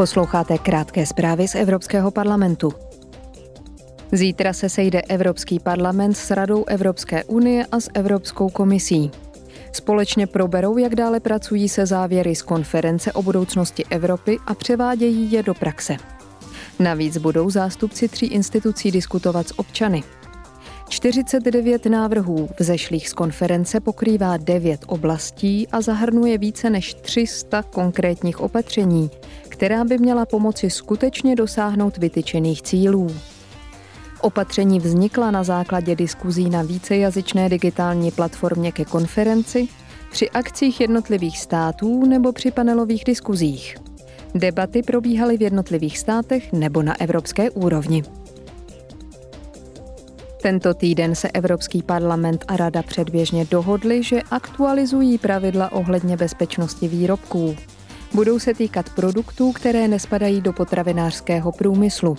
Posloucháte krátké zprávy z Evropského parlamentu. Zítra se sejde Evropský parlament s Radou Evropské unie a s Evropskou komisí. Společně proberou, jak dále pracují se závěry z konference o budoucnosti Evropy a převádějí je do praxe. Navíc budou zástupci tří institucí diskutovat s občany. 49 návrhů vzešlých z konference pokrývá 9 oblastí a zahrnuje více než 300 konkrétních opatření, která by měla pomoci skutečně dosáhnout vytyčených cílů. Opatření vznikla na základě diskuzí na vícejazyčné digitální platformě ke konferenci, při akcích jednotlivých států nebo při panelových diskuzích. Debaty probíhaly v jednotlivých státech nebo na evropské úrovni. Tento týden se Evropský parlament a Rada předběžně dohodli, že aktualizují pravidla ohledně bezpečnosti výrobků. Budou se týkat produktů, které nespadají do potravinářského průmyslu.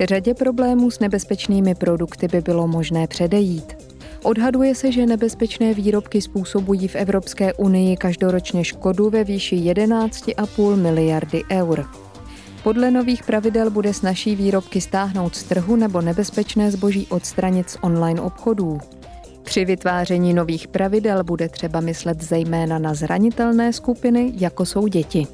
Řadě problémů s nebezpečnými produkty by bylo možné předejít. Odhaduje se, že nebezpečné výrobky způsobují v Evropské unii každoročně škodu ve výši 11,5 miliardy eur. Podle nových pravidel bude snažší výrobky stáhnout z trhu nebo nebezpečné zboží odstranit z online obchodů. Při vytváření nových pravidel bude třeba myslet zejména na zranitelné skupiny, jako jsou děti.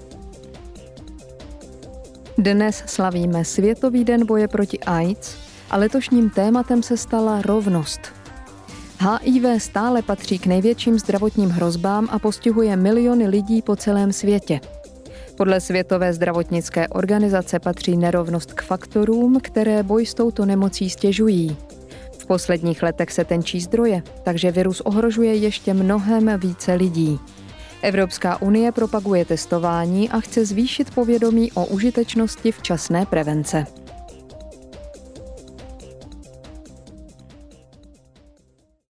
Dnes slavíme Světový den boje proti AIDS a letošním tématem se stala rovnost. HIV stále patří k největším zdravotním hrozbám a postihuje miliony lidí po celém světě. Podle Světové zdravotnické organizace patří nerovnost k faktorům, které boj s touto nemocí stěžují. Posledních letech se tenčí zdroje, takže virus ohrožuje ještě mnohem více lidí. Evropská unie propaguje testování a chce zvýšit povědomí o užitečnosti včasné prevence.